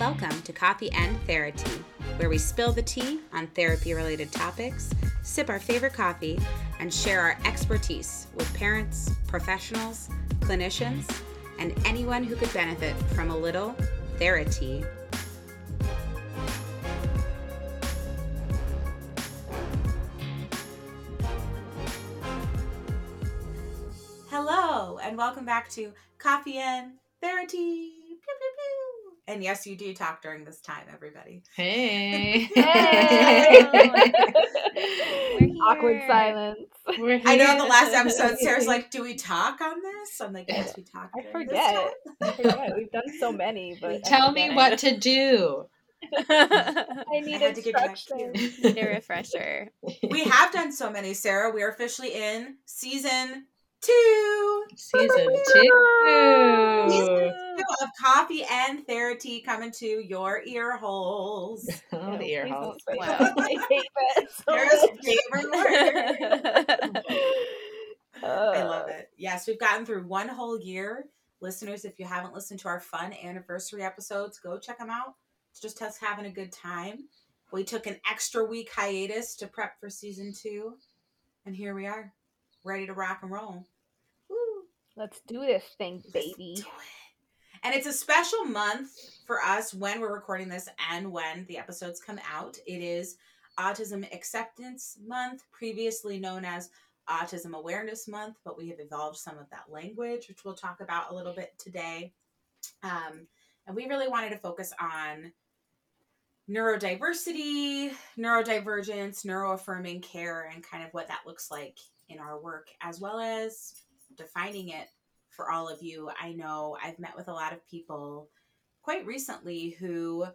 Welcome to Coffee and Therapy, where we spill the tea on therapy related topics, sip our favorite coffee, and share our expertise with parents, professionals, clinicians, and anyone who could benefit from a little therapy. Hello, and welcome back to Coffee and Therapy. And yes, you do talk during this time, everybody. Hey. Hey. Awkward silence. We're I know in the last episode, Sarah's like, "Do we talk on this?" I'm like, "Yes, we talk." I during this forget. time." I forget. We've done so many, but Tell me forget. what to do. I I need had to give you that Need a refresher. We have done so many, Sarah. We are officially in season two. Season two. Season two of Coffee and Therapy coming to your ear holes. Oh, the ear holes. don't say Wow. that. I so favorite word. I Uh, love it. Yes, we've gotten through one whole year. Listeners, if you haven't listened to our fun anniversary episodes, go check them out. It's just us having a good time. We took an extra week hiatus to prep for season two, and here we are, ready to rock and roll. Let's do this thing, Let's baby. do it. And it's a special month for us when we're recording this and when the episodes come out. It is Autism Acceptance Month, previously known as Autism Awareness Month, but we have evolved some of that language, which we'll talk about a little bit today. Um, and we really wanted to focus on neurodiversity, neurodivergence, neuroaffirming care, and kind of what that looks like in our work, as well as defining it for all of you. I know I've met with a lot of people quite recently who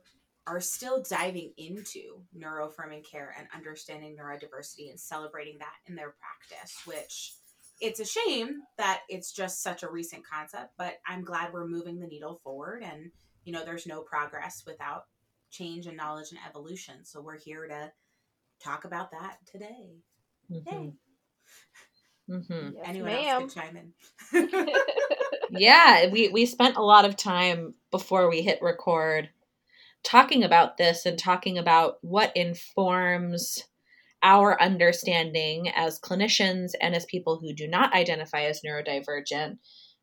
are still diving into neuroaffirming care and understanding neurodiversity and celebrating that in their practice, which it's a shame that it's just such a recent concept, but I'm glad we're moving the needle forward and you know there's no progress without change and knowledge and evolution. So we're here to talk about that today. Mm-hmm. Yay. Hmm Yes, Anyone ma'am. else could chime in. Yeah, we, we spent a lot of time before we hit record talking about this and talking about what informs our understanding as clinicians and as people who do not identify as neurodivergent.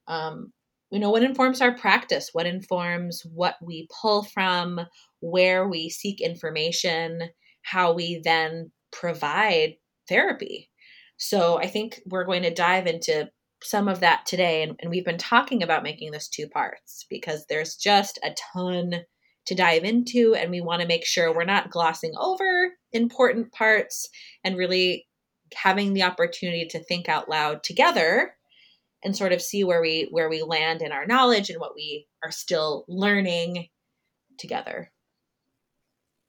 Um, you know, what informs our practice, what informs what we pull from, where we seek information, how we then provide therapy. So I think we're going to dive into some of that today. And, and we've been talking about making this two parts because there's just a ton to dive into. And we want to make sure we're not glossing over important parts and really having the opportunity to think out loud together and sort of see where we where we land in our knowledge and what we are still learning together.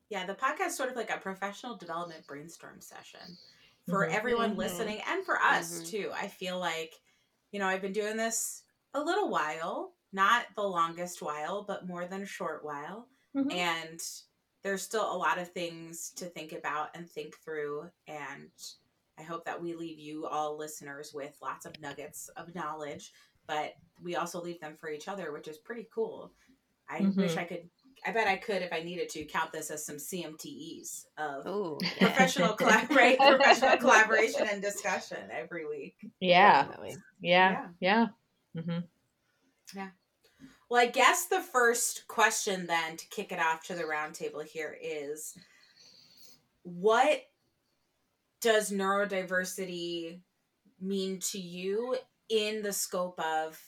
Yeah, the podcast sort of like a professional development brainstorm session for Mhm. everyone Mhm. listening and for us Mhm. too. I feel like, you know, I've been doing this a little while, not the longest while, but more than a short while. Mhm. And there's still a lot of things to think about and think through. And I hope that we leave you all listeners with lots of nuggets of knowledge, but we also leave them for each other, which is pretty cool. I wish Mhm. I could, I bet I could, if I needed to, count this as some CMTEs of Ooh. professional collaborate, professional collaboration and discussion every week. Yeah. Definitely. Yeah. Yeah. hmm yeah. Well, I guess the first question then to kick it off to the roundtable here is what does neurodiversity mean to you in the scope of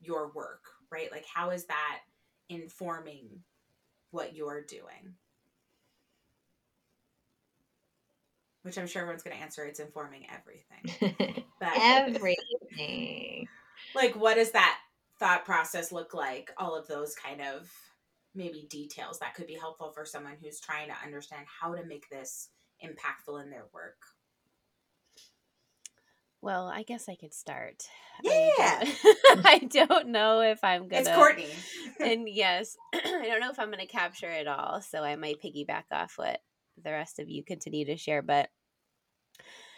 your work, right? Like, how is that informing what you're doing? Which I'm sure everyone's going to answer it's informing everything. But Everything. like what does that thought process look like all of those kind of maybe details that could be helpful for someone who's trying to understand how to make this impactful in their work Well, I guess I could start. Yeah. I don't, I don't know if I'm gonna. it's courtney and yes, I don't know if I'm gonna capture it all, so I might piggyback off what the rest of you continue to share. But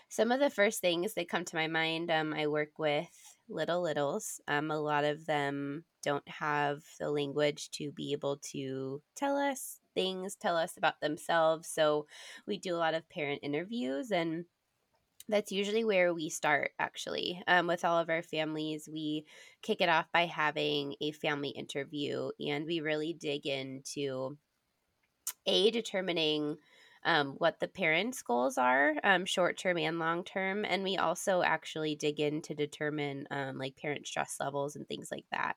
some of the first things that come to my mind, um, I work with little littles. Um, a lot of them don't have the language to be able to tell us things, tell us about themselves. So we do a lot of parent interviews and that's usually where we start actually um, with all of our families we kick it off by having a family interview and we really dig into a determining um, what the parents' goals are, um, short term and long term. And we also actually dig in to determine um, like parent stress levels and things like that.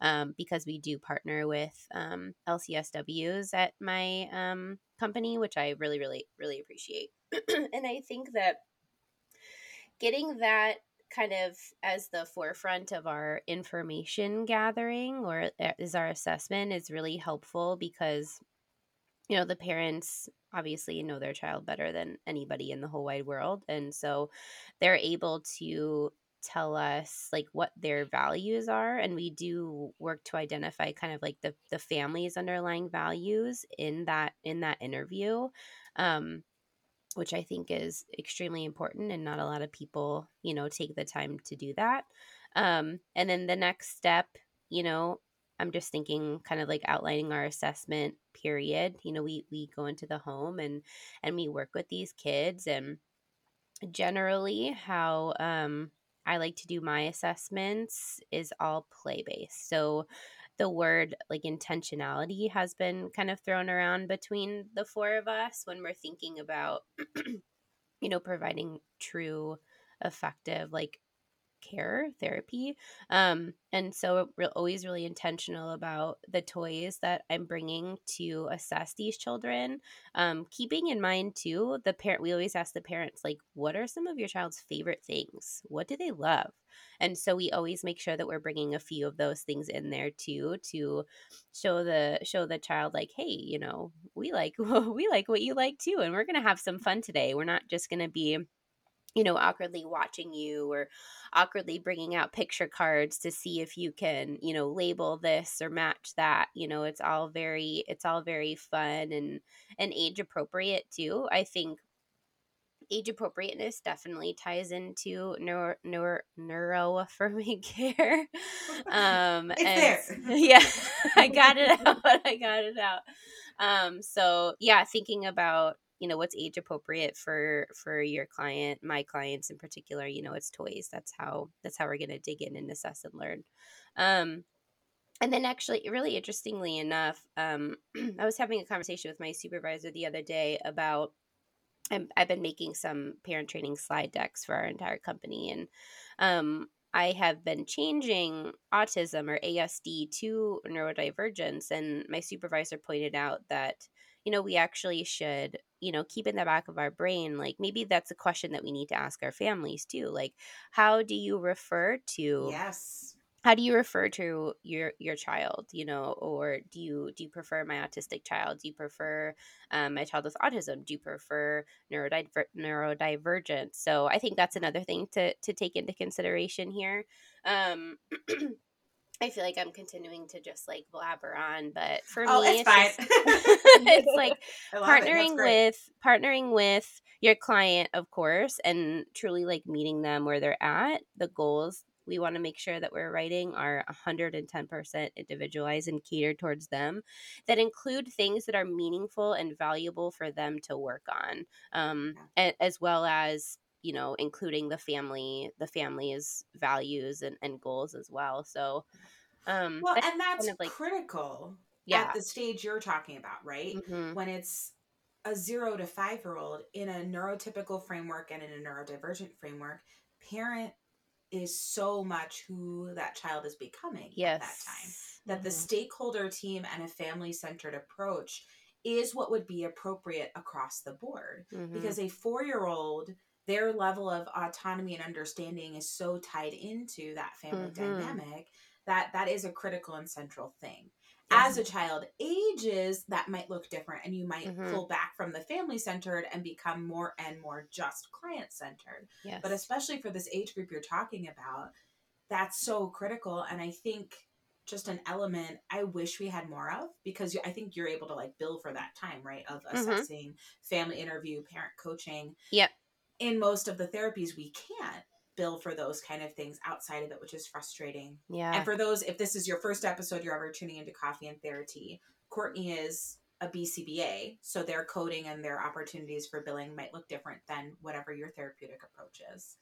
Um, because we do partner with um, LCSWs at my company, which I really, really, really appreciate. and I think that getting that kind of as the forefront of our information gathering or as uh, our assessment is really helpful because you know the parents obviously know their child better than anybody in the whole wide world and so they're able to tell us like what their values are and we do work to identify kind of like the the family's underlying values in that in that interview. Um which i think is extremely important and not a lot of people you know take the time to do that um and then the next step you know I'm just thinking kind of like outlining our assessment period. You know, we we go into the home and and we work with these kids and generally how um I like to do my assessments is all play based. So the word like intentionality has been kind of thrown around between the four of us when we're thinking about you know providing true effective like care therapy um, and so we're always really intentional about the toys that i'm bringing to assess these children um, keeping in mind too the parent we always ask the parents like what are some of your child's favorite things? What do they love? And so we always make sure that we're bringing a few of those things in there too to show the show the child like hey you know we like we like what you like too and we're gonna have some fun today. We're not just gonna be you know, awkwardly watching you or awkwardly bringing out picture cards to see if you can, you know, label this or match that. You know, it's all very it's all very fun and and age appropriate too. I think age appropriateness definitely ties into neuro, neuro neuro affirming care. Um it's and there. yeah, I got it out. I got it out. Um so yeah, thinking about you know what's age appropriate for for your client my clients in particular you know it's toys that's how that's how we're going to dig in and assess and learn um and then actually really interestingly enough um i was having a conversation with my supervisor the other day about i have been making some parent training slide decks for our entire company and um I have been changing autism or ASD to neurodivergence. And my supervisor pointed out that you know, we actually should, you know, keep in the back of our brain, like maybe that's a question that we need to ask our families too. Like, how do you refer to Yes. how do you refer to your your child you know or do you do you prefer my autistic child do you prefer um, my child with autism do you prefer neurodiver- neurodivergent so i think that's another thing to to take into consideration here um I feel like I'm continuing to just like blabber on, but for Oh, me, it's it's, just, it's like love it. Partnering with partnering with your client, of course, and truly like meeting them where they're at. The goals we want to make sure that we're writing are 110% individualized and catered towards them that include things that are meaningful and valuable for them to work on, um, a- as well as you know including the family the family's values and, and goals as well so um Well, that's and that's kind of like critical yeah at the stage you're talking about, right? hmm When it's a zero to five year old in a neurotypical framework and in a neurodivergent framework, parent is so much who that child is becoming yes at that time. That the Mhm. stakeholder team and a family centered approach is what would be appropriate across the board. Mhm. Because a four year old, their level of autonomy and understanding is so tied into that family Mhm. dynamic that that is a critical and central thing. Yes. As a child ages, that might look different, and you might Mhm. pull back from the family centered and become more and more just client centered. yes But especially for this age group you're talking about, that's so critical. And I think just an element I wish we had more of because I think you're able to like bill for that time, right? Of Mhm. assessing family interview, parent coaching. Yep. In most of the therapies, we can't bill for those kind of things outside of it, which is frustrating. Yeah. And for those, if this is your first episode you're ever tuning into Coffee and Therapy, Courtney is a BCBA, so their coding and their opportunities for billing might look different than whatever your therapeutic approach is.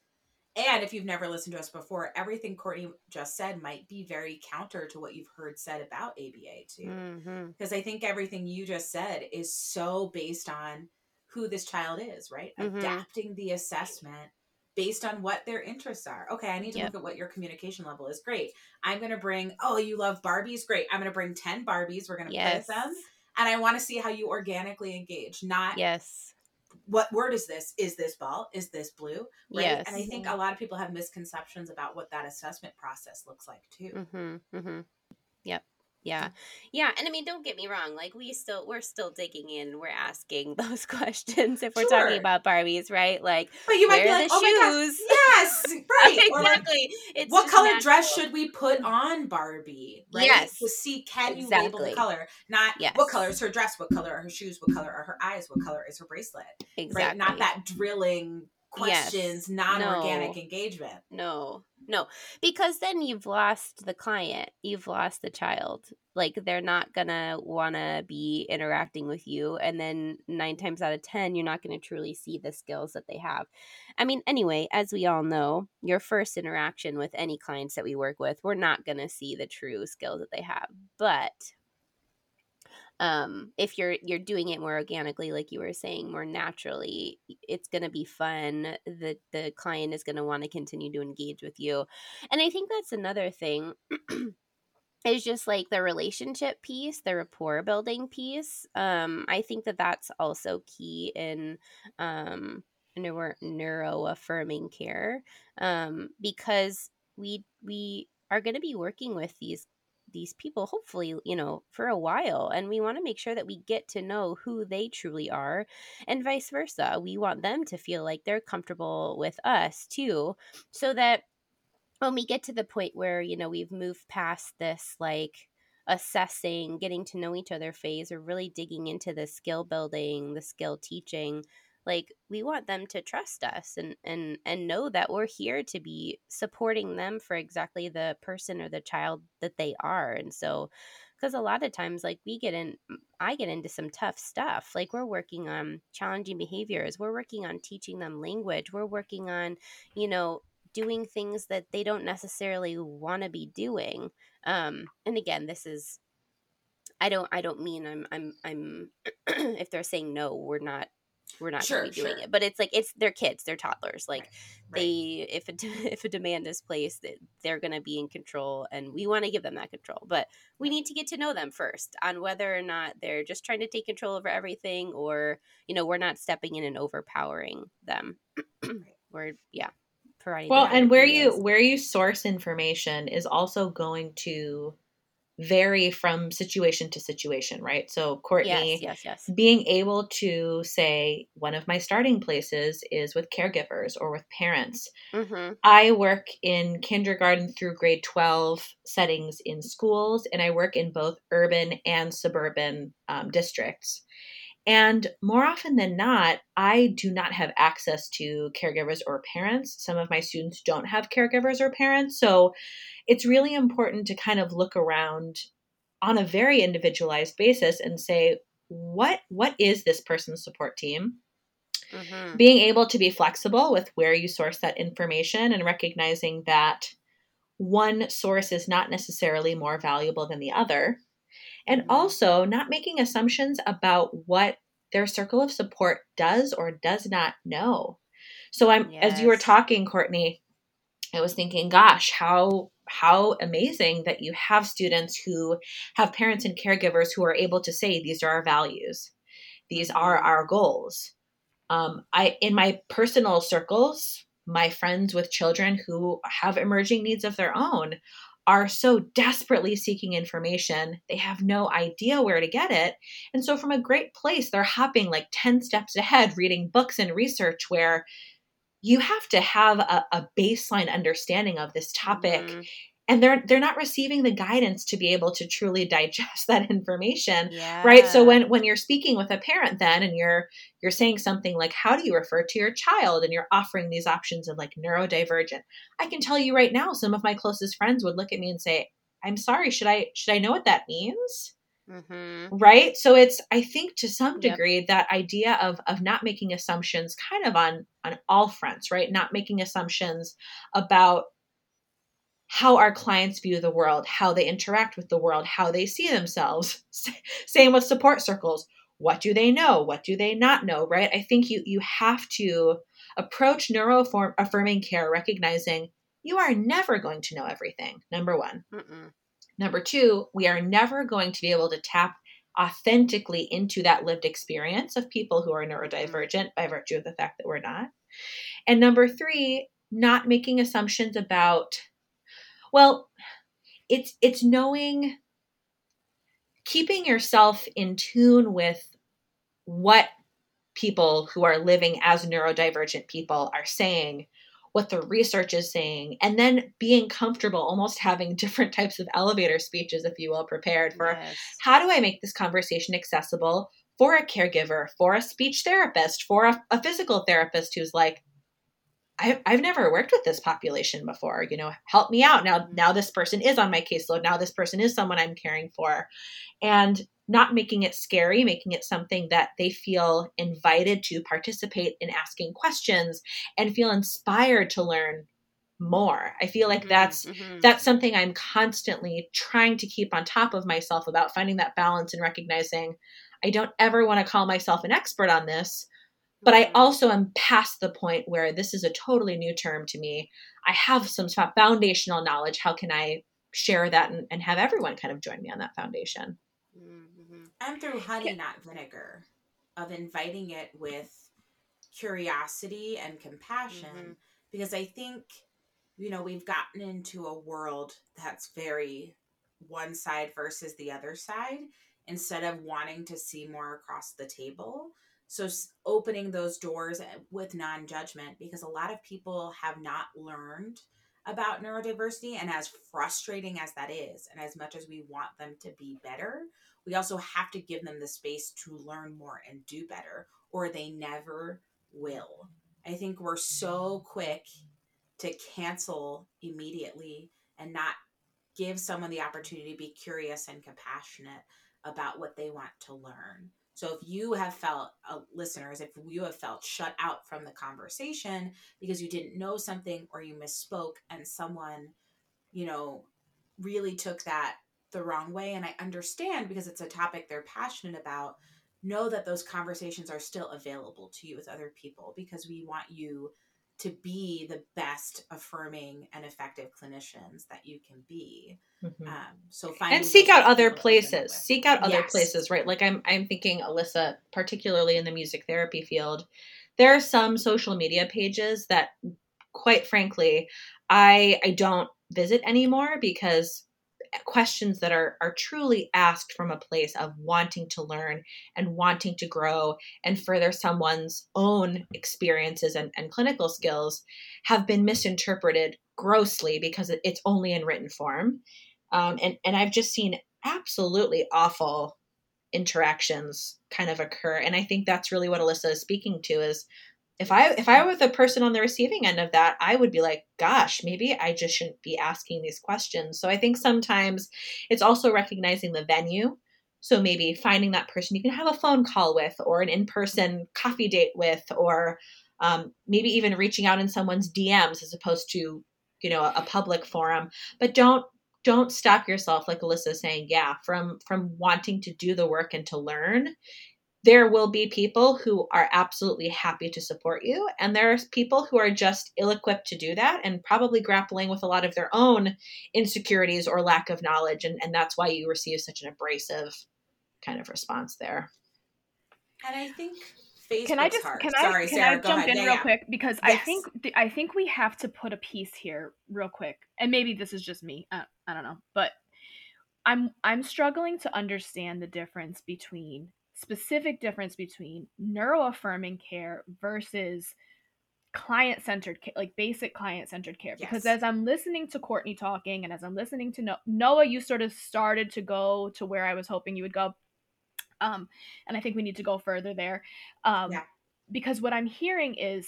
And if you've never listened to us before, everything Courtney just said might be very counter to what you've heard said about ABA too. hmm Because I think everything you just said is so based on who this child is, right? Mhm. Adapting the assessment based on what their interests are. Okay, I need to Yep. look at what your communication level is. Great. I'm going to bring, oh, you love Barbies? Great. I'm going to bring 10 Barbies. We're going to Yes. play with them. And I want to see how you organically engage, not Yes. what word is this? Is this ball? Is this blue? Right. Yes. And I think a lot of people have misconceptions about what that assessment process looks like too. Mm-hmm. Mm-hmm. Yep. Yeah. Yeah. And I mean, don't get me wrong. Like we still we're still digging in. We're asking those questions if we're Sure. talking about Barbies, right? Like But you might be like, oh my gosh, shoes? yes, right. Or like, exactly. It's what color natural. dress should we put on Barbie? Right? Yes. To see, can you label the color? Not Yes. what color is her dress? What color are her shoes? What color are her eyes? What color is her bracelet? exactly. Right? Not that drilling Yes. questions, non-organic No. engagement. No, no, because then you've lost the client, you've lost the child. Like they're not gonna wanna be interacting with you, and then nine times out of ten, you're not gonna truly see the skills that they have. I mean, anyway, as we all know, your first interaction with any clients that we work with, we're not gonna see the true skills that they have, but um if you're you're doing it more organically like you were saying more naturally it's going to be fun the the client is going to want to continue to engage with you. And i think that's another thing is just like the relationship piece the rapport building piece um i think that that's also key in um neuro, neuro affirming care um because we we are going to be working with these these people hopefully you know for a while and we want to make sure that we get to know who they truly are and vice versa. We want them to feel like they're comfortable with us too so that when we get to the point where you know we've moved past this like assessing getting to know each other phase or really digging into the skill building the skill teaching like we want them to trust us and and and know that we're here to be supporting them for exactly the person or the child that they are. And so because a lot of times like we get in i get into some tough stuff. Like we're working on challenging behaviors. We're working on teaching them language. We're working on you know doing things that they don't necessarily want to be doing. Um and again this is i don't i don't mean i'm i'm i'm if they're saying no we're not we're not Sure, going to be doing sure. it but it's like it's they're kids they're toddlers like Right. they if a de- if a demand is placed that they're going to be in control and we want to give them that control but we need to get to know them first on whether or not they're just trying to take control over everything or you know we're not stepping in and overpowering them we're yeah providing Well, and where ideas. you where you source information is also going to vary from situation to situation, right? So Courtney yes yes yes being able to say one of my starting places is with caregivers or with parents. mm-hmm. I work in kindergarten through grade 12 settings in schools, and I work in both urban and suburban um, districts. And more often than not, I do not have access to caregivers or parents. Some of my students don't have caregivers or parents. So it's really important to kind of look around on a very individualized basis and say, what what is this person's support team? Mm-hmm. being able to be flexible with where you source that information and recognizing that one source is not necessarily more valuable than the other and also not making assumptions about what their circle of support does or does not know. So i'm as you were talking courtney i was thinking gosh how how amazing that you have students who have parents and caregivers who are able to say these are our values. These are Mhm. our goals. Um, I in my personal circles, my friends with children who have emerging needs of their own are so desperately seeking information. They have no idea where to get it. And so from a great place, they're hopping like 10 steps ahead, reading books and research where you have to have a, a baseline understanding of this topic Mhm. And they're they're not receiving the guidance to be able to truly digest that information Yeah. right? So when when you're speaking with a parent then and you're you're saying something like how do you refer to your child? and you're offering these options of like neurodivergent i can tell you right now some of my closest friends would look at me and say i'm sorry should i should i know what that means? Hmm right? So it's i think to some Yep. degree that idea of of not making assumptions kind of on on all fronts right? Not making assumptions about how our clients view the world how they interact with the world how they see themselves. Same with support circles. What do they know? What do they not know right? I think you you have to approach neuroaffirming affirming care recognizing you are never going to know everything number one. Mm-mm. Number two, we are never going to be able to tap authentically into that lived experience of people who are mm-hmm. neurodivergent by virtue of the fact that we're not. And number three, not making assumptions about, well, it's it's knowing keeping yourself in tune with what people who are living as neurodivergent people are saying what the research is saying, and then being comfortable, almost having different types of elevator speeches, if you will, prepared for Yes. how do I make this conversation accessible for a caregiver, for a speech therapist, for a, a physical therapist who's like, I, I've never worked with this population before. You know, help me out now. Now this person is on my caseload. Now this person is someone I'm caring for, and not making it scary, making it something that they feel invited to participate in asking questions and feel inspired to learn more. I feel like Mhm, that's mhm. that's something I'm constantly trying to keep on top of myself about finding that balance and recognizing I don't ever want to call myself an expert on this, but I also am past the point where this is a totally new term to me. I have some foundational knowledge. How can I share that and, and have everyone kind of join me on that foundation? Mhm. and through honey not vinegar of inviting it with curiosity and compassion Mhm. because i think you know we've gotten into a world that's very one side versus the other side instead of wanting to see more across the table so opening those doors eh, with non-judgment because a lot of people have not learned about neurodiversity and as frustrating as that is and as much as we want them to be better we also have to give them the space to learn more and do better or they never will. I think we're so quick to cancel immediately and not give someone the opportunity to be curious and compassionate about what they want to learn. So if you have felt uh, listeners if you have felt shut out from the conversation because you didn't know something or you misspoke and someone you know really took that the wrong way and i understand because it's a topic they're passionate about know that those conversations are still available to you with other people because we want you to be the best affirming and effective clinicians that you can be Mhm. um, so finding and seek out other people to open up places seek out other Yes. places right like i'm i'm thinking alyssa particularly in the music therapy field there are some social media pages that quite frankly i i don't visit anymore because questions that are are truly asked from a place of wanting to learn and wanting to grow and further someone's own experiences and, and clinical skills have been misinterpreted grossly because it's only in written form. Um, and and I've just seen absolutely awful interactions kind of occur, and I think that's really what Alyssa is speaking to is if I if I were the person on the receiving end of that, I would be like, gosh, maybe I just shouldn't be asking these questions. So I think sometimes it's also recognizing the venue. So maybe finding that person you can have a phone call with, or an in person coffee date with, or um, maybe even reaching out in someone's DMs as opposed to you know a, a public forum. But don't don't stop yourself like Alyssa saying, yeah, from from wanting to do the work and to learn there will be people who are absolutely happy to support you and there's people who are just ill-equipped to do that and probably grappling with a lot of their own insecurities or lack of knowledge and, and that's why you receive such an abrasive kind of response there and i think facebook's can I just hard can sorry I can sarah I jump ahead in Yeah, real yeah. quick because I think th- I think we have to put a piece here real quick, and maybe this is just me. Uh, I don't know, but I'm I'm struggling to understand the difference between specific difference between neuroaffirming care versus client centered care, like basic client centered care because Yes. as i'm listening to courtney talking and as i'm listening to no- noah you sort of started to go to where i was hoping you would go um and i think we need to go further there um Yeah. because what i'm hearing is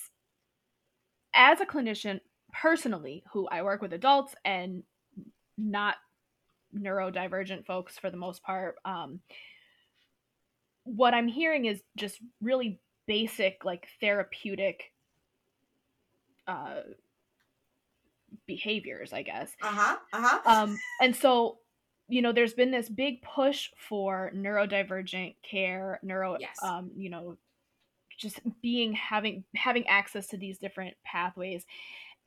as a clinician personally who i work with adults and not neurodivergent folks for the most part um what i'm hearing is just really basic like therapeutic uh behaviors i guess Uh-huh. Uh-huh. um and so you know there's been this big push for neurodivergent care neuro Yes. um you know just being having having access to these different pathways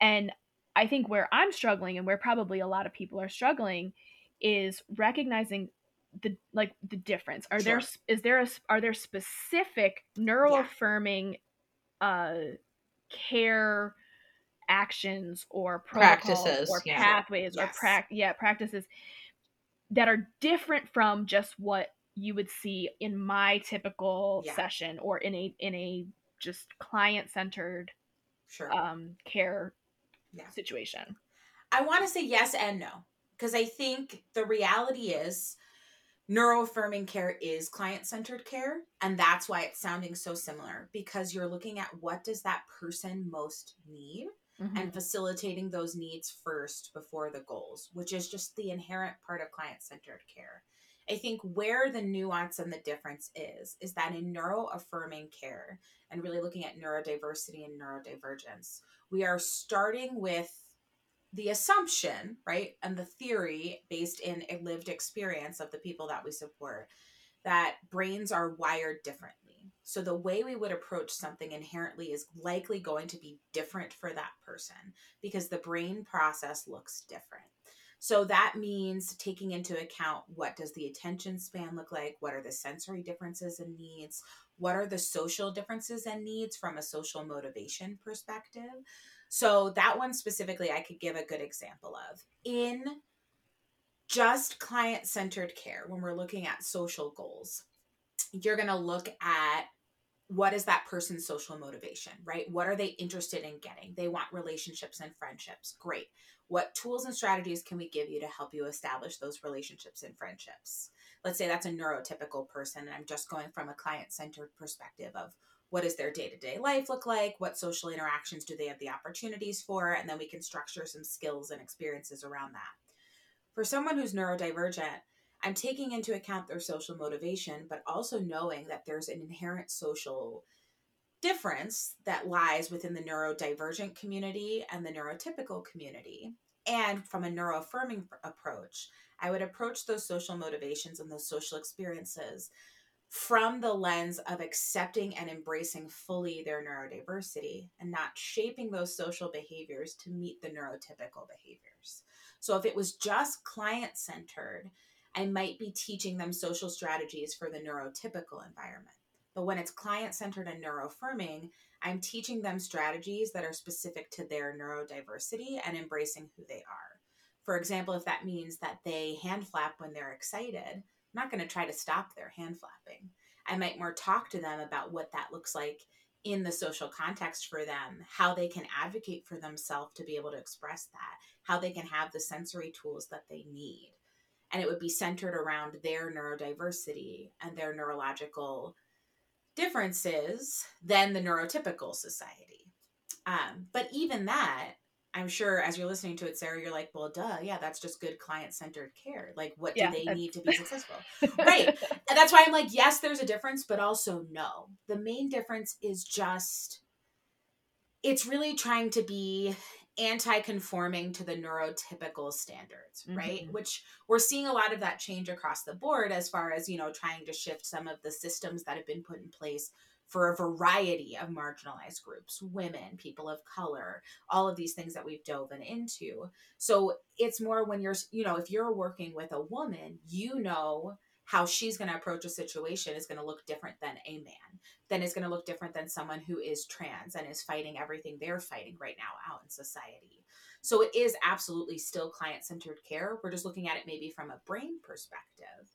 and i think where i'm struggling and where probably a lot of people are struggling is recognizing the like the difference are there Sure. s- is there a are there specific neuroaffirming uh care actions or Practices, or yeah. pathways or Yes. prac yeah practices that are different from just what you would see in my typical Yeah. session or in a in a just client centered Sure. um care Yeah. situation I want to say yes and no because I think the reality is neuroaffirming care is client-centered care and that's why it's sounding so similar because you're looking at what does that person most need Mhm. and facilitating those needs first before the goals, which is just the inherent part of client-centered care. I think where the nuance and the difference is is that in neuroaffirming care and really looking at neurodiversity and neurodivergence, we are starting with the assumption, right, and the theory based in a lived experience of the people that we support that brains are wired differently. So the way we would approach something inherently is likely going to be different for that person because the brain process looks different. So that means taking into account what does the attention span look like? What are the sensory differences and needs? What are the social differences and needs from a social motivation perspective? So that one specifically I could give a good example of. In just client centered care, when we're looking at social goals, you're going to look at what is that person's social motivation, right? What are they interested in getting? They want relationships and friendships. Great. What tools and strategies can we give you to help you establish those relationships and friendships? Let's say that's a neurotypical person, and I'm just going from a client centered perspective of what does their day to day life look like? What social interactions do they have the opportunities for? And then we can structure some skills and experiences around that. For someone who's neurodivergent, I'm taking into account their social motivation, but also knowing that there's an inherent social difference that lies within the neurodivergent community and the neurotypical community. And from a neuroaffirming approach, I would approach those social motivations and those social experiences from the lens of accepting and embracing fully their neurodiversity and not shaping those social behaviors to meet the neurotypical behaviors. So if it was just client centered, I might be teaching them social strategies for the neurotypical environment. But when it's client centered and neuroaffirming, I'm teaching them strategies that are specific to their neurodiversity and embracing who they are. For example, if that means that they hand flap when they're excited, I'm not going to try to stop their hand flapping. I might more talk to them about what that looks like in the social context for them, how they can advocate for themselves to be able to express that, how they can have the sensory tools that they need. And it would be centered around their neurodiversity and their neurological differences than the neurotypical society. Um, but even that, I'm sure as you're listening to it, Sarah, you're like, well, duh, yeah, that's just good client centered care. Like, what Yeah, do they need to be successful? Right. And that's why I'm like, yes, there's a difference, but also no. The main difference is just it's really trying to be anti-conforming to the neurotypical standards, right? Mhm. Which we're seeing a lot of that change across the board as far as, you know, trying to shift some of the systems that have been put in place for a variety of marginalized groups, women, people of color, all of these things that we've dove into. So it's more when you're, you know, if you're working with a woman, you know how she's going to approach a situation is going to look different than a man then it's going to look different than someone who is trans and is fighting everything they're fighting right now out in society. So it is absolutely still client centered care. We're just looking at it maybe from a brain perspective.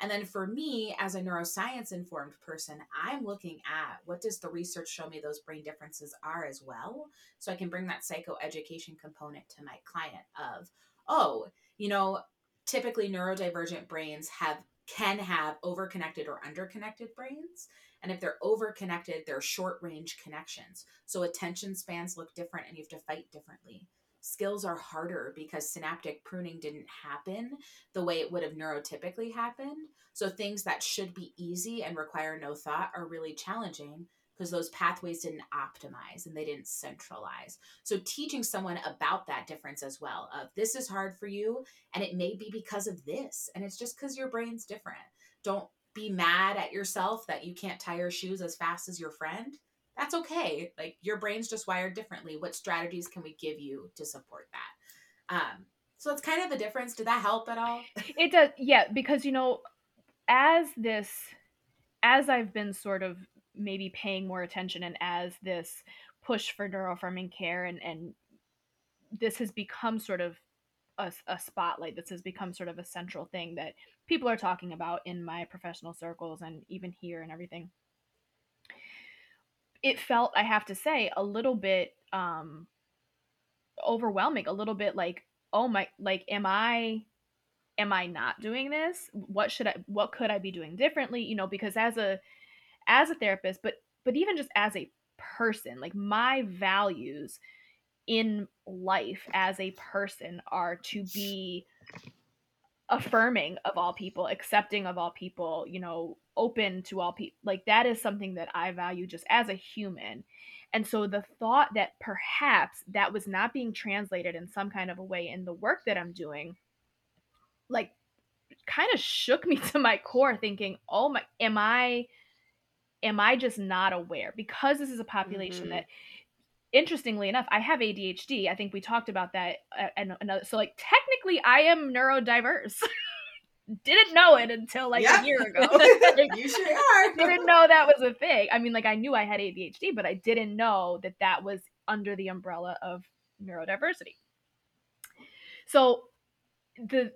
And then for me, as a neuroscience informed person, I'm looking at what does the research show me those brain differences are as well. So I can bring that psychoeducation component to my client of, oh, you know, typically neurodivergent brains have can have overconnected or underconnected brains. And if they're overconnected, they're short range connections. So attention spans look different and you have to fight differently. Skills are harder because synaptic pruning didn't happen the way it would have neurotypically happened. So things that should be easy and require no thought are really challenging because those pathways didn't optimize and they didn't centralize. So teaching someone about that difference as well of this is hard for you and it may be because of this and it's just cuz your brain's different. Don't be mad at yourself that you can't tie your shoes as fast as your friend. That's okay. Like your brain's just wired differently. What strategies can we give you to support that? Um so it's kind of the difference. Did that help at all? It does. Yeah, because you know, as this as I've been sort of maybe paying more attention and as this push for neuroaffirming care and and this has become sort of a, a spotlight this has become sort of a central thing that people are talking about in my professional circles and even here and everything it felt i have to say a little bit um overwhelming a little bit like oh my like am i am i not doing this? What should i what could i be doing differently? You know because as a as a therapist, but but even just as a person, like my values in life as a person are to be affirming of all people, accepting of all people, you know, open to all people. Like that is something that I value just as a human. And so the thought that perhaps that was not being translated in some kind of a way in the work that I'm doing, like kind of shook me to my core thinking, "Oh my, am I am I just not aware? Because this is a population mm-hmm. that interestingly enough, I have ADHD. I think we talked about that and another. So like technically, I am neurodiverse. Didn't know it until like a year ago. you sure are. Didn't know that was a thing. I mean, like I knew I had ADHD, but I didn't know that that was under the umbrella of neurodiversity. So the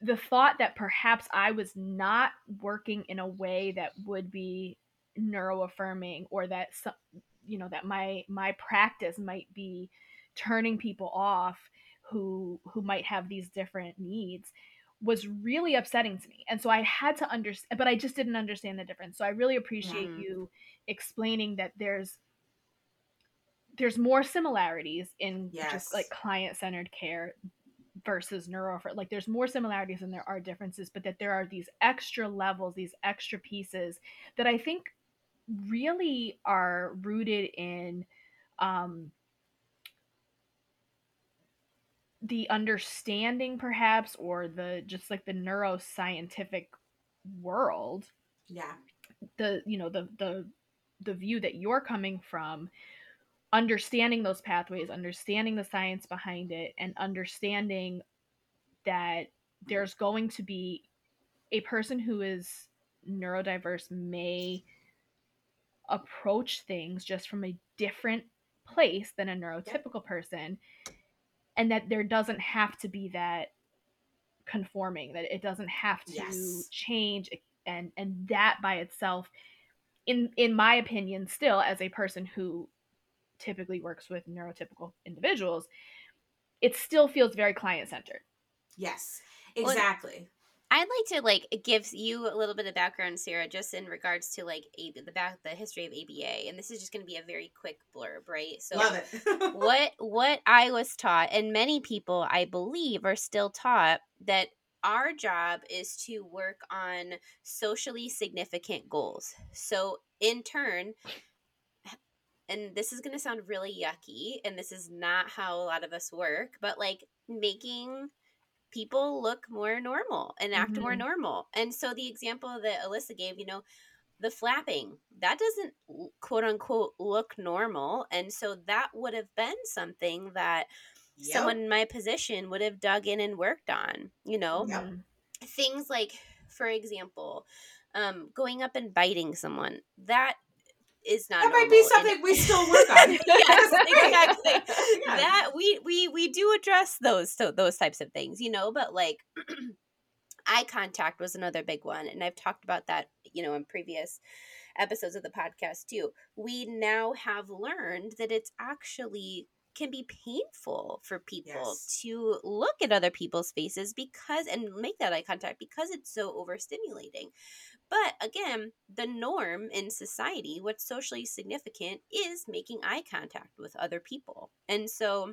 the thought that perhaps I was not working in a way that would be neuroaffirming or that some, you know that my my practice might be turning people off who who might have these different needs was really upsetting to me and so i had to understand but i just didn't understand the difference so i really appreciate you explaining that there's there's more similarities in yes. just like client centered care versus neuro like there's more similarities than there are differences but that there are these extra levels these extra pieces that i think really are rooted in um the understanding perhaps or the just like the neuroscientific world yeah. the you know the the the view that you're coming from understanding those pathways, understanding the science behind it, and understanding that there's going to be a person who is neurodiverse may approach things just from a different place than a neurotypical person and that there doesn't have to be that conforming that it doesn't have to yes. change and and that by itself in in my opinion still as a person who typically works with neurotypical individuals, it still feels very client centered. Yes, exactly. I'd like to like give you a little bit of background, Sarah, just in regards to like a, the back the history of ABA, and this is just going to be a very quick blurb, right? So, love it. what what I was taught, and many people I believe are still taught that our job is to work on socially significant goals. So, in turn, and this is going to sound really yucky and this is not how a lot of us work but like making people look more normal and act mm-hmm. more normal and so the example that alyssa gave you know the flapping that doesn't quote unquote look normal and so that would have been something that yep. someone in my position would have dug in and worked on you know yep. things like for example um, going up and biting someone that is not. That might be something and, we still work on. yes, exactly. yeah. That we we we do address those so those types of things, you know. But like, eye contact was another big one and i've talked about that you know in previous episodes of the podcast too we now have learned that it's actually can be painful for people Yes. to look at other people's faces because and make that eye contact because it's so overstimulating but again the norm in society what's socially significant is making eye contact with other people and so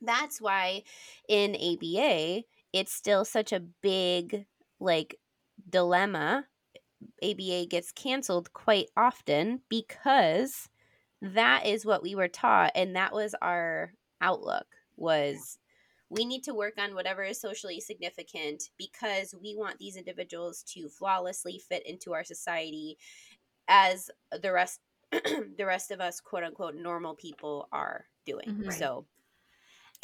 that's why in ABA it's still such a big like dilemma. ABA gets canceled quite often because that is what we were taught and that was our outlook was we need to work on whatever is socially significant because we want these individuals to flawlessly fit into our society as the rest the rest of us quote unquote normal people are doing. Mhm. Right. So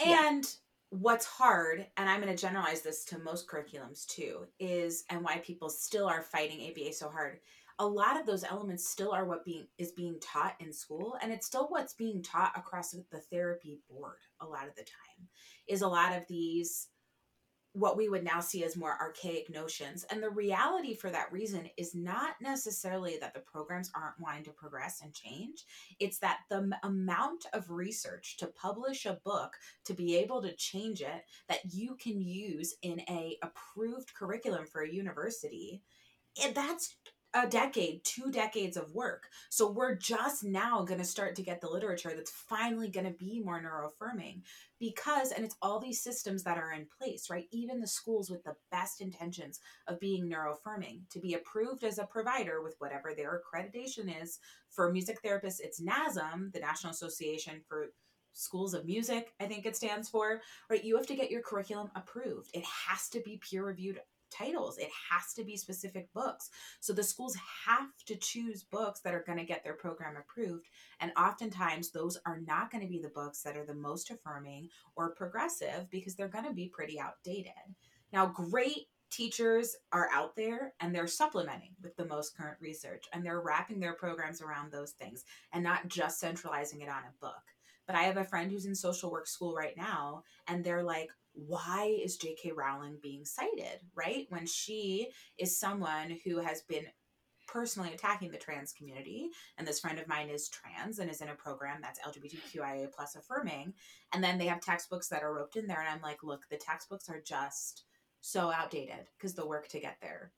Yeah. And what's hard, and I'm going to generalize this to most curriculums too, is and why people still are fighting ABA so hard. A lot of those elements still are what being is being taught in school, and it's still what's being taught across the therapy board. A lot of the time, is a lot of these what we would now see as more archaic notions. And the reality for that reason is not necessarily that the programs aren't wanting to progress and change. It's that the m- amount of research to publish a book to be able to change it that you can use in a approved curriculum for a university, and that's a decade, two decades of work. So we're just now going to start to get the literature that's finally going to be more neuroaffirming because and it's all these systems that are in place right? Even the schools with the best intentions of being neuroaffirming to be approved as a provider with whatever their accreditation is for music therapists it's nasm the national association for schools of music i think it stands for right? You have to get your curriculum approved. It has to be peer reviewed titles it has to be specific books so the schools have to choose books that are going to get their program approved and oftentimes those are not going to be the books that are the most affirming or progressive because they're going to be pretty outdated. Now, great teachers are out there and they're supplementing with the most current research and they're wrapping their programs around those things and not just centralizing it on a book. But I have a friend who's in social work school right now and they're like, why is J.K. Rowling being cited, right? When she is someone who has been personally attacking the trans community and this friend of mine is trans and is in a program that's lgbtqia plus affirming and then they have textbooks that are roped in there and i'm like look the textbooks are just so outdated because the work to get there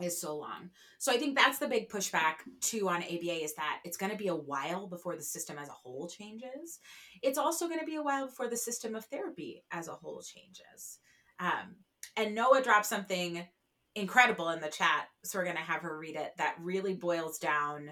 is so long. So i think that's the big pushback too on aba is that it's going to be a while before the system as a whole changes. It's also going to be a while before the system of therapy as a whole changes. Um, and noah dropped something incredible in the chat so we're going to have her read it that really boils down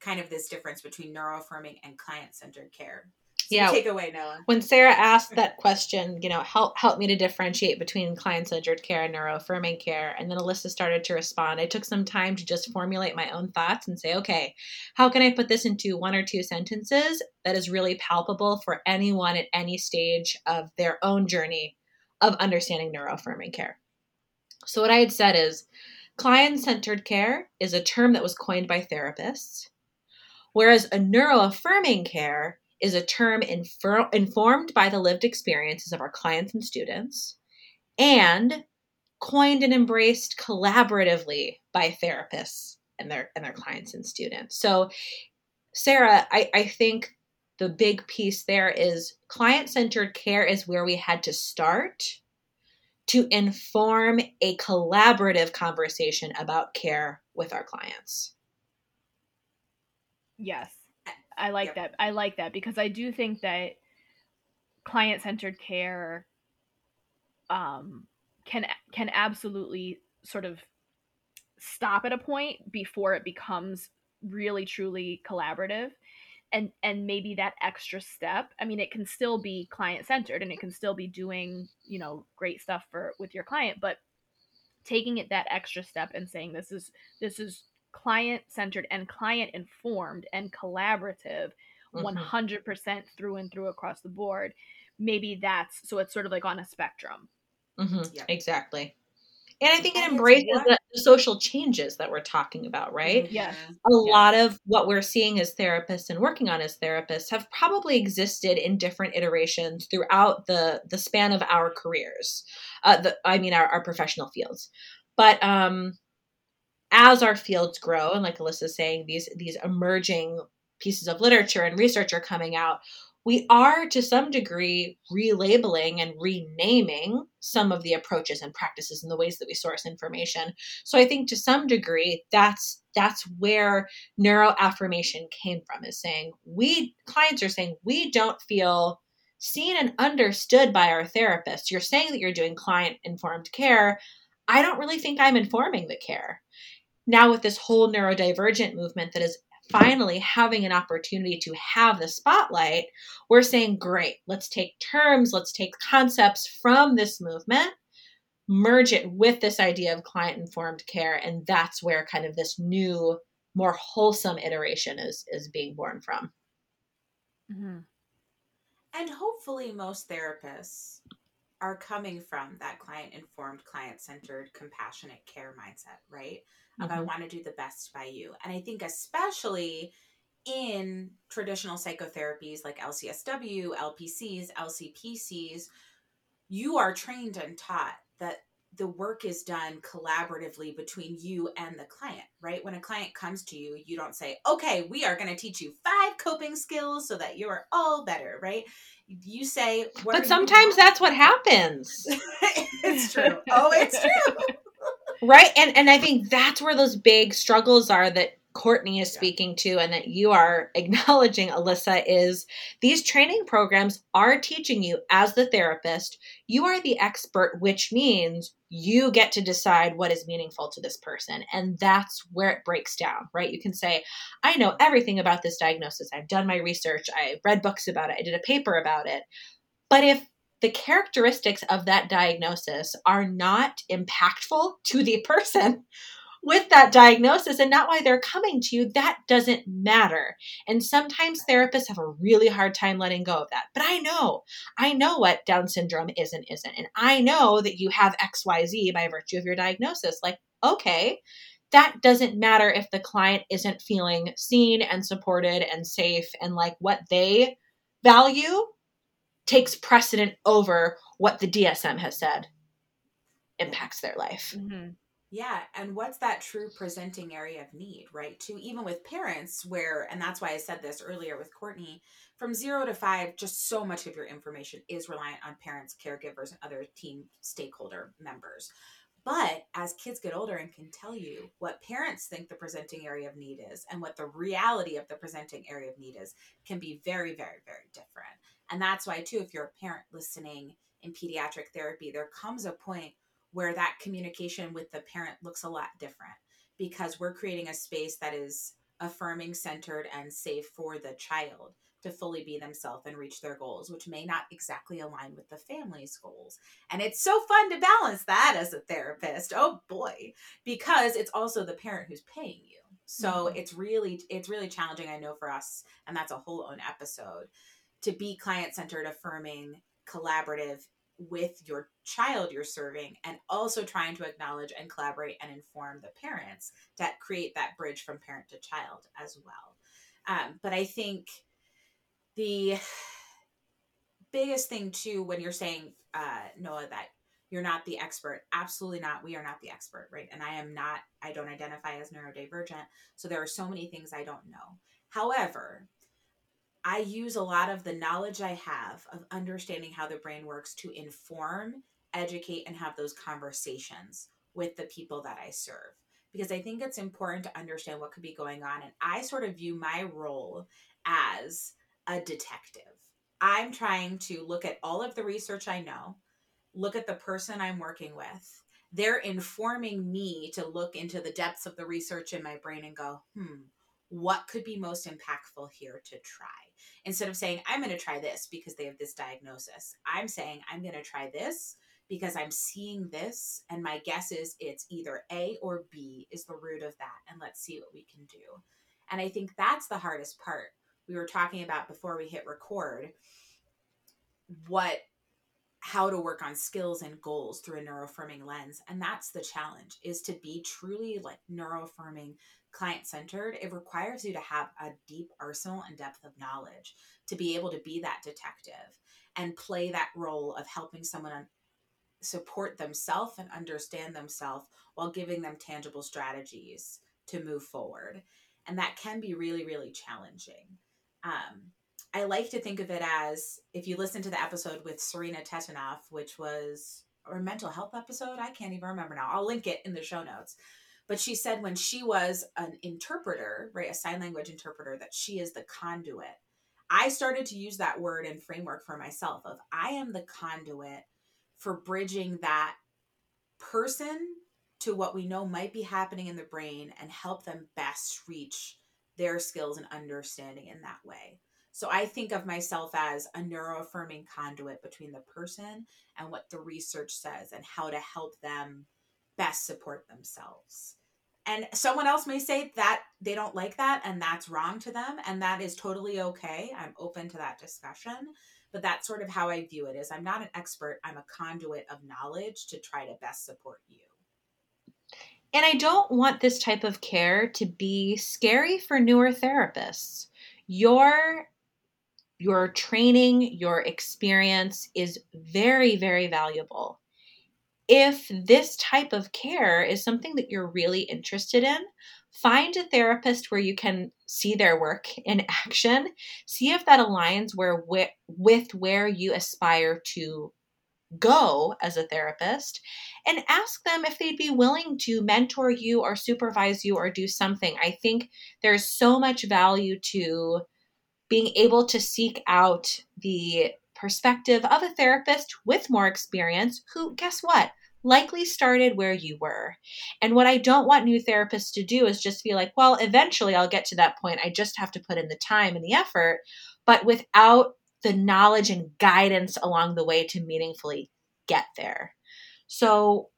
kind of this difference between neuroaffirming and client-centered care. so Yeah. take away noah when Sarah asked that question, you know, help help me to differentiate between client-centered care and neuroaffirming care, and then Alyssa started to respond. I took some time to just formulate my own thoughts and say, okay, how can I put this into one or two sentences that is really palpable for anyone at any stage of their own journey of understanding neuroaffirming care? So what I had said is client-centered care is a term that was coined by therapists, whereas a neuroaffirming care is a term infer- informed by the lived experiences of our clients and students and coined and embraced collaboratively by therapists and their and their clients and students so sarah i, I think the big piece there is client-centered care is where we had to start to inform a collaborative conversation about care with our clients Yes. I like Yep. that. I like that because I do think that client centered care um can can absolutely sort of stop at a point before it becomes really truly collaborative and and maybe that extra step i mean it can still be client centered and it can still be doing you know great stuff for with your client but taking it that extra step and saying this is this is client centered and client informed and collaborative Mhm. 100% through and through across the board maybe that's so it's sort of like on a spectrum Mhm, Yep. Exactly. And I think it embraces what- the, the social changes that we're talking about, right? Yes. a lot of what we're seeing as therapists and working on as therapists have probably existed in different iterations throughout the the span of our careers uh, the, i mean our, our professional fields but um as our fields grow and like alyssa's saying these these emerging pieces of literature and research are coming out we are to some degree relabeling and renaming some of the approaches and practices and the ways that we source information. So i think to some degree that's that's where neuroaffirmation came from is saying we clients are saying we don't feel seen and understood by our therapist. You're saying that you're doing client informed care. I don't really think i'm informing the care now with this whole neurodivergent movement that is finally having an opportunity to have the spotlight we're saying great let's take terms let's take concepts from this movement merge it with this idea of client informed care and that's where kind of this new more wholesome iteration is is being born from Mm-hmm. And hopefully, most therapists are coming from that client informed, client centered, compassionate care mindset, right? Of I Mhm. want to do the best by you. And I think, especially in traditional psychotherapies like LCSW, LPCs, LCPCs, you are trained and taught that the work is done collaboratively between you and the client, right? When a client comes to you, you don't say, okay, we are going to teach you five coping skills so that you're all better, right? You say, what but sometimes that's what happens it's true. Oh, it's true. right and and i think that's where those big struggles are that courtney is Yeah. speaking to and that you are acknowledging alyssa is these training programs are teaching you as the therapist you are the expert which means you get to decide what is meaningful to this person. And that's where it breaks down right? You can say i know everything about this diagnosis. I've done my research. I read books about it. I did a paper about it. But if the characteristics of that diagnosis are not impactful to the person with that diagnosis and not why they're coming to you, that doesn't matter. And sometimes therapists have a really hard time letting go of that. But I know, I know what Down syndrome is and isn't. And I know that you have XYZ by virtue of your diagnosis. Like, okay, that doesn't matter if the client isn't feeling seen and supported and safe and like what they value takes precedent over what the DSM has said impacts their life. Mhm. Yeah, and what's that true presenting area of need, right? To even with parents, where, and that's why I said this earlier with Courtney, from zero to five, just so much of your information is reliant on parents, caregivers, and other team stakeholder members. But as kids get older and can tell you what parents think the presenting area of need is and what the reality of the presenting area of need is, can be very, very, very different. And that's why, too, if you're a parent listening in pediatric therapy, there comes a point where that communication with the parent looks a lot different because we're creating a space that is affirming, centered, and safe for the child to fully be themselves and reach their goals, which may not exactly align with the family's goals. And it's so fun to balance that as a therapist. Oh boy, because it's also the parent who's paying you. So Mhm. it's really it's really challenging I know for us and that's a whole own episode to be client centered, affirming, collaborative with your child you're serving and also trying to acknowledge and collaborate and inform the parents that create that bridge from parent to child as well. Um, but i think the biggest thing too when you're saying uh, noah that you're not the expert absolutely not. We are not the expert right? And i am not i don't identify as neurodivergent. So there are so many things i don't know. However I use a lot of the knowledge I have of understanding how the brain works to inform, educate, and have those conversations with the people that I serve. Because I think it's important to understand what could be going on. And I sort of view my role as a detective. I'm trying to look at all of the research I know, look at the person I'm working with. They're informing me to look into the depths of the research in my brain and go, hmm, what could be most impactful here to try? Instead of saying, I'm going to try this because they have this diagnosis, I'm saying, I'm going to try this because I'm seeing this. And my guess is it's either A or B is the root of that. And let's see what we can do. And I think that's the hardest part. We were talking about before we hit record what how to work on skills and goals through a neuroaffirming lens and that's the challenge is to be truly like neuroaffirming client centered it requires you to have a deep arsenal and depth of knowledge to be able to be that detective and play that role of helping someone support themselves and understand themselves while giving them tangible strategies to move forward and that can be really really challenging um, I like to think of it as if you listen to the episode with Serena Tetanoff, which was or mental health episode, I can't even remember now. I'll link it in the show notes. But she said when she was an interpreter, right, a sign language interpreter, that she is the conduit. I started to use that word and framework for myself of I am the conduit for bridging that person to what we know might be happening in the brain and help them best reach their skills and understanding in that way. So I think of myself as a neuroaffirming conduit between the person and what the research says and how to help them best support themselves. And someone else may say that they don't like that and that's wrong to them and that is totally okay. I'm open to that discussion, but that's sort of how I view it is I'm not an expert, I'm a conduit of knowledge to try to best support you. And I don't want this type of care to be scary for newer therapists. Your your training, your experience is very, very valuable. If this type of care is something that you're really interested in, find a therapist where you can see their work in action. See if that aligns where with where you aspire to go as a therapist and ask them if they'd be willing to mentor you or supervise you or do something. I think there's so much value to being able to seek out the perspective of a therapist with more experience who, guess what? Likely started where you were. And what I don't want new therapists to do is just feel like, well, eventually I'll get to that point. I just have to put in the time and the effort, but without the knowledge and guidance along the way to meaningfully get there. So,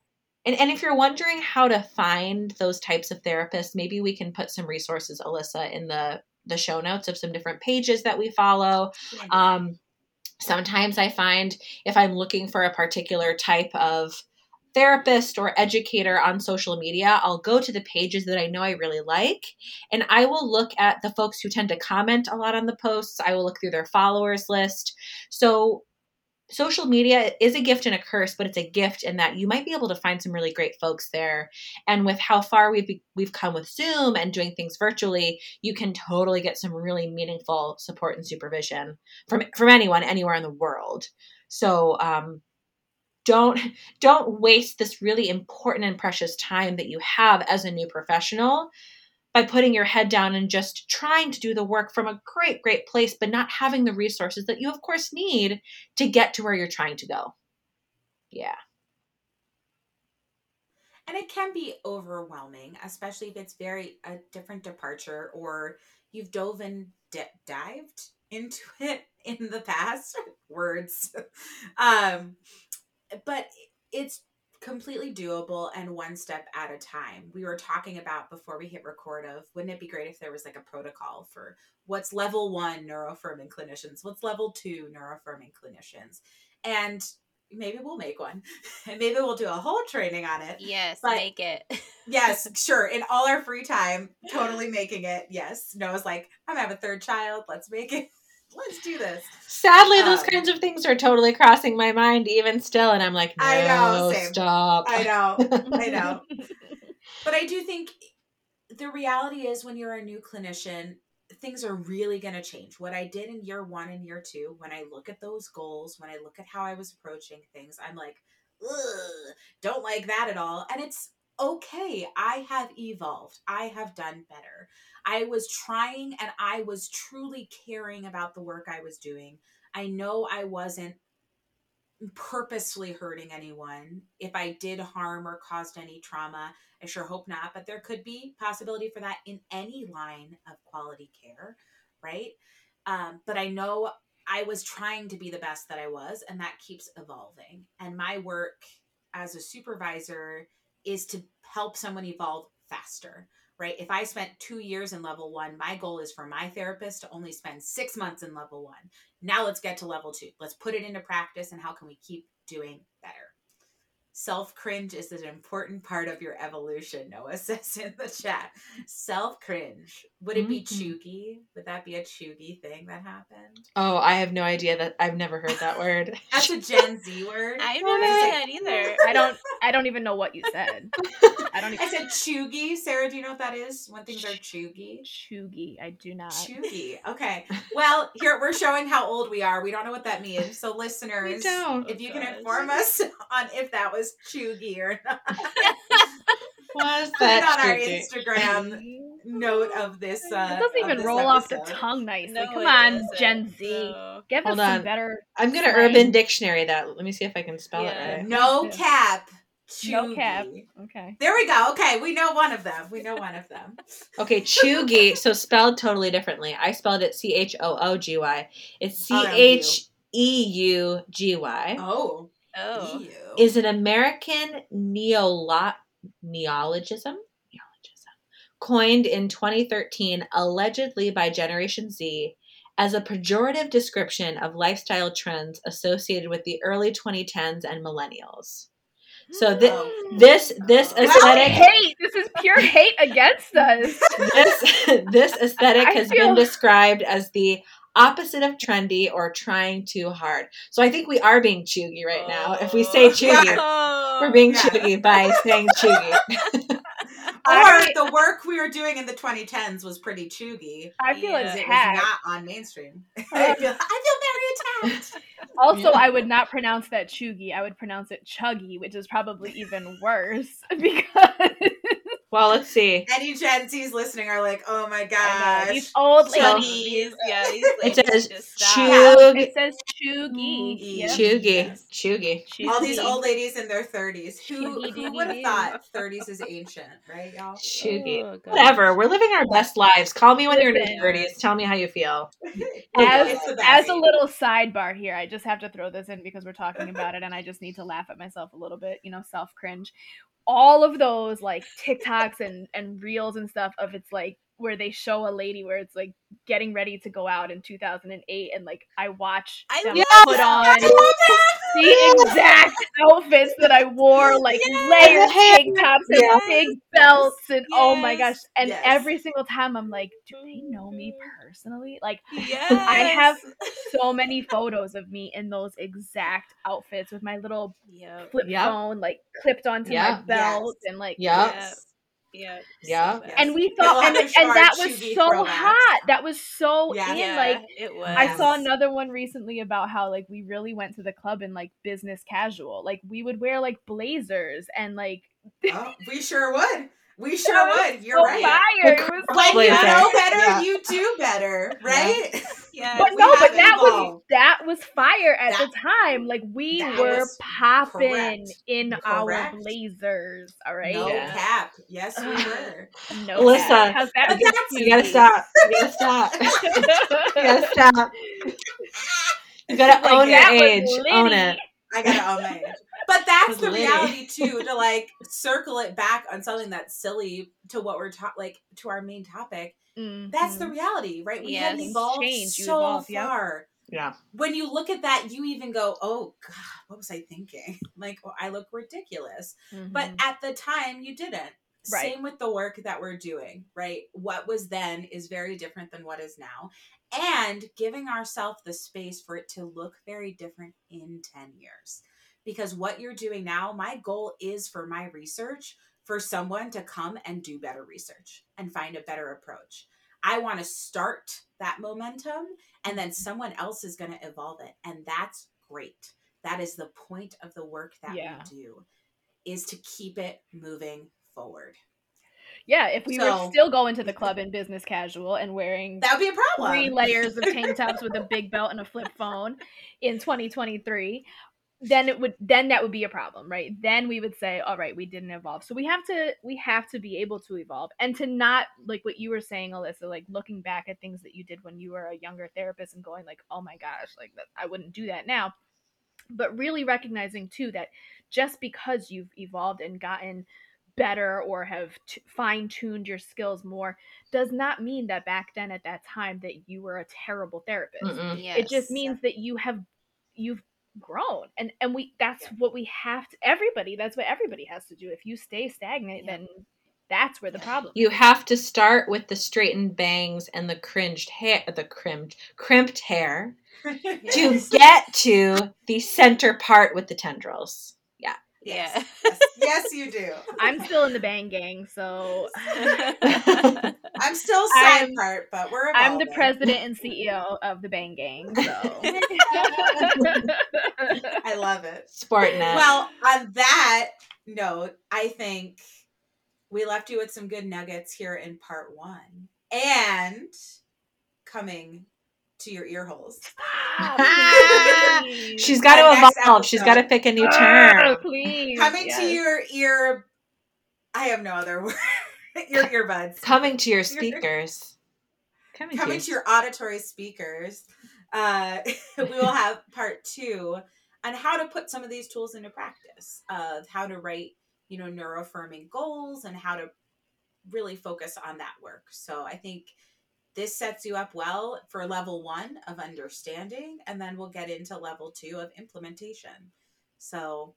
and, and if you're wondering how to find those types of therapists, maybe we can put some resources, Alyssa, in the the show notes of some different pages that we follow. Um, sometimes I find if I'm looking for a particular type of therapist or educator on social media, I'll go to the pages that I know I really like and I will look at the folks who tend to comment a lot on the posts. I will look through their followers list. So social media is a gift and a curse, but it's a gift in that you might be able to find some really great folks there. And with how far we've we've come with Zoom and doing things virtually, you can totally get some really meaningful support and supervision from from anyone anywhere in the world. So um, don't don't waste this really important and precious time that you have as a new professional by putting your head down and just trying to do the work from a great, great place, but not having the resources that you, of course, need to get to where you're trying to go. Yeah. And it can be overwhelming, especially if it's very a different departure or you've dove and dived into it in the past. Words. um, but it's completely doable and one step at a time. We were talking about before we hit record of wouldn't it be great if there was like a protocol for what's level one neuroaffirming clinicians, what's level two neuroaffirming clinicians, and maybe we'll make one, and maybe we'll do a whole training on it. Yes, but make it. yes, sure. In all our free time, totally making it. Yes, Noah's like, I'm gonna have a third child. Let's make it let's do this. Sadly, those um, kinds of things are totally crossing my mind even still, and I'm like, no, I know, same. stop. I know, I know. but I do think the reality is when you're a new clinician, things are really going to change. What I did in year one and year two, when I look at those goals, when I look at how I was approaching things, I'm like, don't like that at all. And it's okay. I have evolved. I have done better. I was trying and I was truly caring about the work I was doing. I know I wasn't purposefully hurting anyone. If I did harm or caused any trauma, I sure hope not, but there could be possibility for that in any line of quality care, right? Um, but I know I was trying to be the best that I was, and that keeps evolving. And my work as a supervisor is to help someone evolve faster right? If I spent two years in level one, my goal is for my therapist to only spend six months in level one. Now let's get to level two. Let's put it into practice and how can we keep doing better? Self cringe is an important part of your evolution, Noah says in the chat. Self cringe. Would it be Mhm. chuggy? Would that be a chuggy thing that happened? Oh, I have no idea that I've never heard that word. That's a Gen Z word. I've What never is heard that either. I don't. I don't even know what you said. I don't even. I said chuggy. Sarah, do you know what that is? When things are chuggy? Chuggy. I do not. Chuggy. Okay. Well, here we're showing how old we are. We don't know what that means. So, listeners, if you Oh, can inform us on if that was chuggy or not, What's that? on our Instagram note of this. Uh, It doesn't even this roll off the tongue nicely. No, Come on, doesn't. Gen Z. No. Give Hold us some better. I'm gonna slang. Urban Dictionary that. Let me see if I can spell Yeah. it right. No Yeah. cap. No cap. Okay. There we go. Okay, we know one of them. We know one of them. Okay, Cheugy. so spelled totally differently. I spelled it C H O O G Y. It's C that was H E U G Y. Oh. Oh. Is an American neolo- neologism. Neologism coined in 2013, allegedly by Generation Z, as a pejorative description of lifestyle trends associated with the early 2010s and millennials. So thi- Oh. this this Oh. Wow, aesthetic hate. This is pure hate against us. this this aesthetic I has feel- been described as the opposite of trendy or trying too hard. So I think we are being chuggy right now. If we say Oh. chuggy, Oh. we're being Yeah. chuggy by saying chuggy. Or the work we were doing in the 2010s was pretty chuggy. I feel Yeah. It was not on mainstream. I feel, I feel very attacked. Also, Yeah. I would not pronounce that chuggy. I would pronounce it chuggy, which is probably even worse because Well, let's see. Any Gen Z's listening are like, oh my I gosh. these old ladies. Ladies, yeah, these It says just chug, It says chuggy. Yep. chuggy, chuggy. All these old ladies in their 30s. Who, who would have thought 30s is ancient, right, y'all? Chuggy. Oh. Whatever. We're living our best lives. Call me when you're in your thirties. Tell me how you feel. As, as a little sidebar here, I just have to throw this in because we're talking about it and I just need to laugh at myself a little bit, you know, self cringe. All of those like TikToks and, and reels and stuff of it's like where they show a lady where it's like getting ready to go out in 2008 and like I watch I them put on the exact outfits that I wore, like Yes. layered tank tops and Yes. big belts, and oh my gosh! And Yes. every single time I'm like, do they know me mm-hmm. personally? Like, Yes. I have so many photos of me in those exact outfits with my little Yep. flip Yep. phone like clipped onto Yeah. my belt and like Yep. Yes. Yeah. Yeah. So and we thought and, and that was so throwbacks. hot that was so Yeah. in yeah, like it was. I saw another one recently about how like we really went to the club in like business casual. Like we would wear like blazers and like Oh, we sure would. We sure would. You're so right. fire. It was When you know better, Yeah. you do better, right? Yes. But we no, but have that was that was fire at That- the time. Like we were popping correct. in our blazers. All right. No Yeah. cap. Yes, we were. No Alyssa, cap. Uh, How's that? but been that's- to You gotta stop. You gotta stop. You gotta stop. You gotta Like, own your that was age. Own it. I gotta own my age. But that's the reality too. To like circle it back on something that's silly to what we're ta- like to our main topic. That's the Mhm. reality, right? We have evolved Change, so evolve, far. Yeah. When you look at that, you even go, "Oh God, what was I thinking? Like, oh, I look ridiculous." But Mhm. at the time, you didn't. Right. Same with the work that we're doing, right? What was then is very different than what is now. And giving ourselves the space for it to look very different in 10 years. Because what you're doing now, my goal is for my research for someone to come and do better research and find a better approach. I want to start that momentum and then mm-hmm. someone else is going to evolve it. And that's great. That is the point of the work that Yeah. we do is to keep it moving forward. yeah, if we So- were still going to the club in business casual and wearing That would be a problem. three layers of tank tops with a big belt and a flip phone in 2023 then it would then that would be a problem right? Then we would say all right we didn't evolve. So we have to we have to be able to evolve and to not like what you were saying alyssa like looking back at things that you did when you were a younger therapist and going like oh my gosh like that, i wouldn't do that now. But really recognizing too that just because you've evolved and gotten better or have t- fine-tuned your skills more does not mean that back then at that time that you were a terrible therapist. Yes. it just means that you have you've grown and and we that's Yeah. what we have to everybody that's what everybody has to do if you stay stagnant Yeah. then that's where the problem You have to start with the straightened bangs and the cringed hair, the crimped, crimped hair to get to the center part with the tendrils. Yeah. Yes. Yeah. yes. Yes, you do. i'm still in the bang gang so I'm still side I'm- part, but we're. i'm the president and ceo of the bang gang so I love it. Sportnet. Well, on that note, I think we left you with some good nuggets here in part one, and coming to your ear holes. She's got to next evolve. She's got to pick a new Oh, term. please Coming to your ear. I have no other word. your earbuds. Coming to your speakers. Coming, coming to your auditory speakers. Uh, we will have part two on how to put some of these tools into practice of how to write, you know, neuroaffirming goals and how to really focus on that work. So I think this sets you up well for level one of understanding, and then we'll get into level two of implementation. So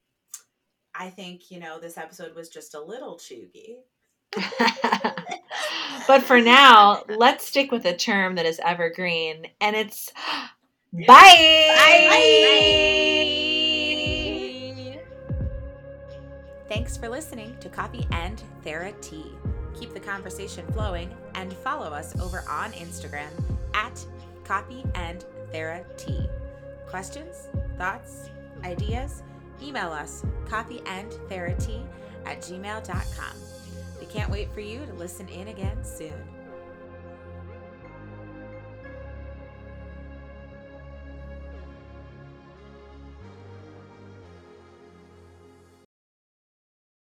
I think, you know, this episode was just a little chuggy. but for now, let's stick with a term that is evergreen, and it's bye. Bye! Thanks for listening to Coffee and Thera Tea. Keep the conversation flowing and follow us over on Instagram at Coffee and Thera Tea. Questions, thoughts, ideas? Email us coffeeandtheratea at gmail.com. We can't wait for you to listen in again soon.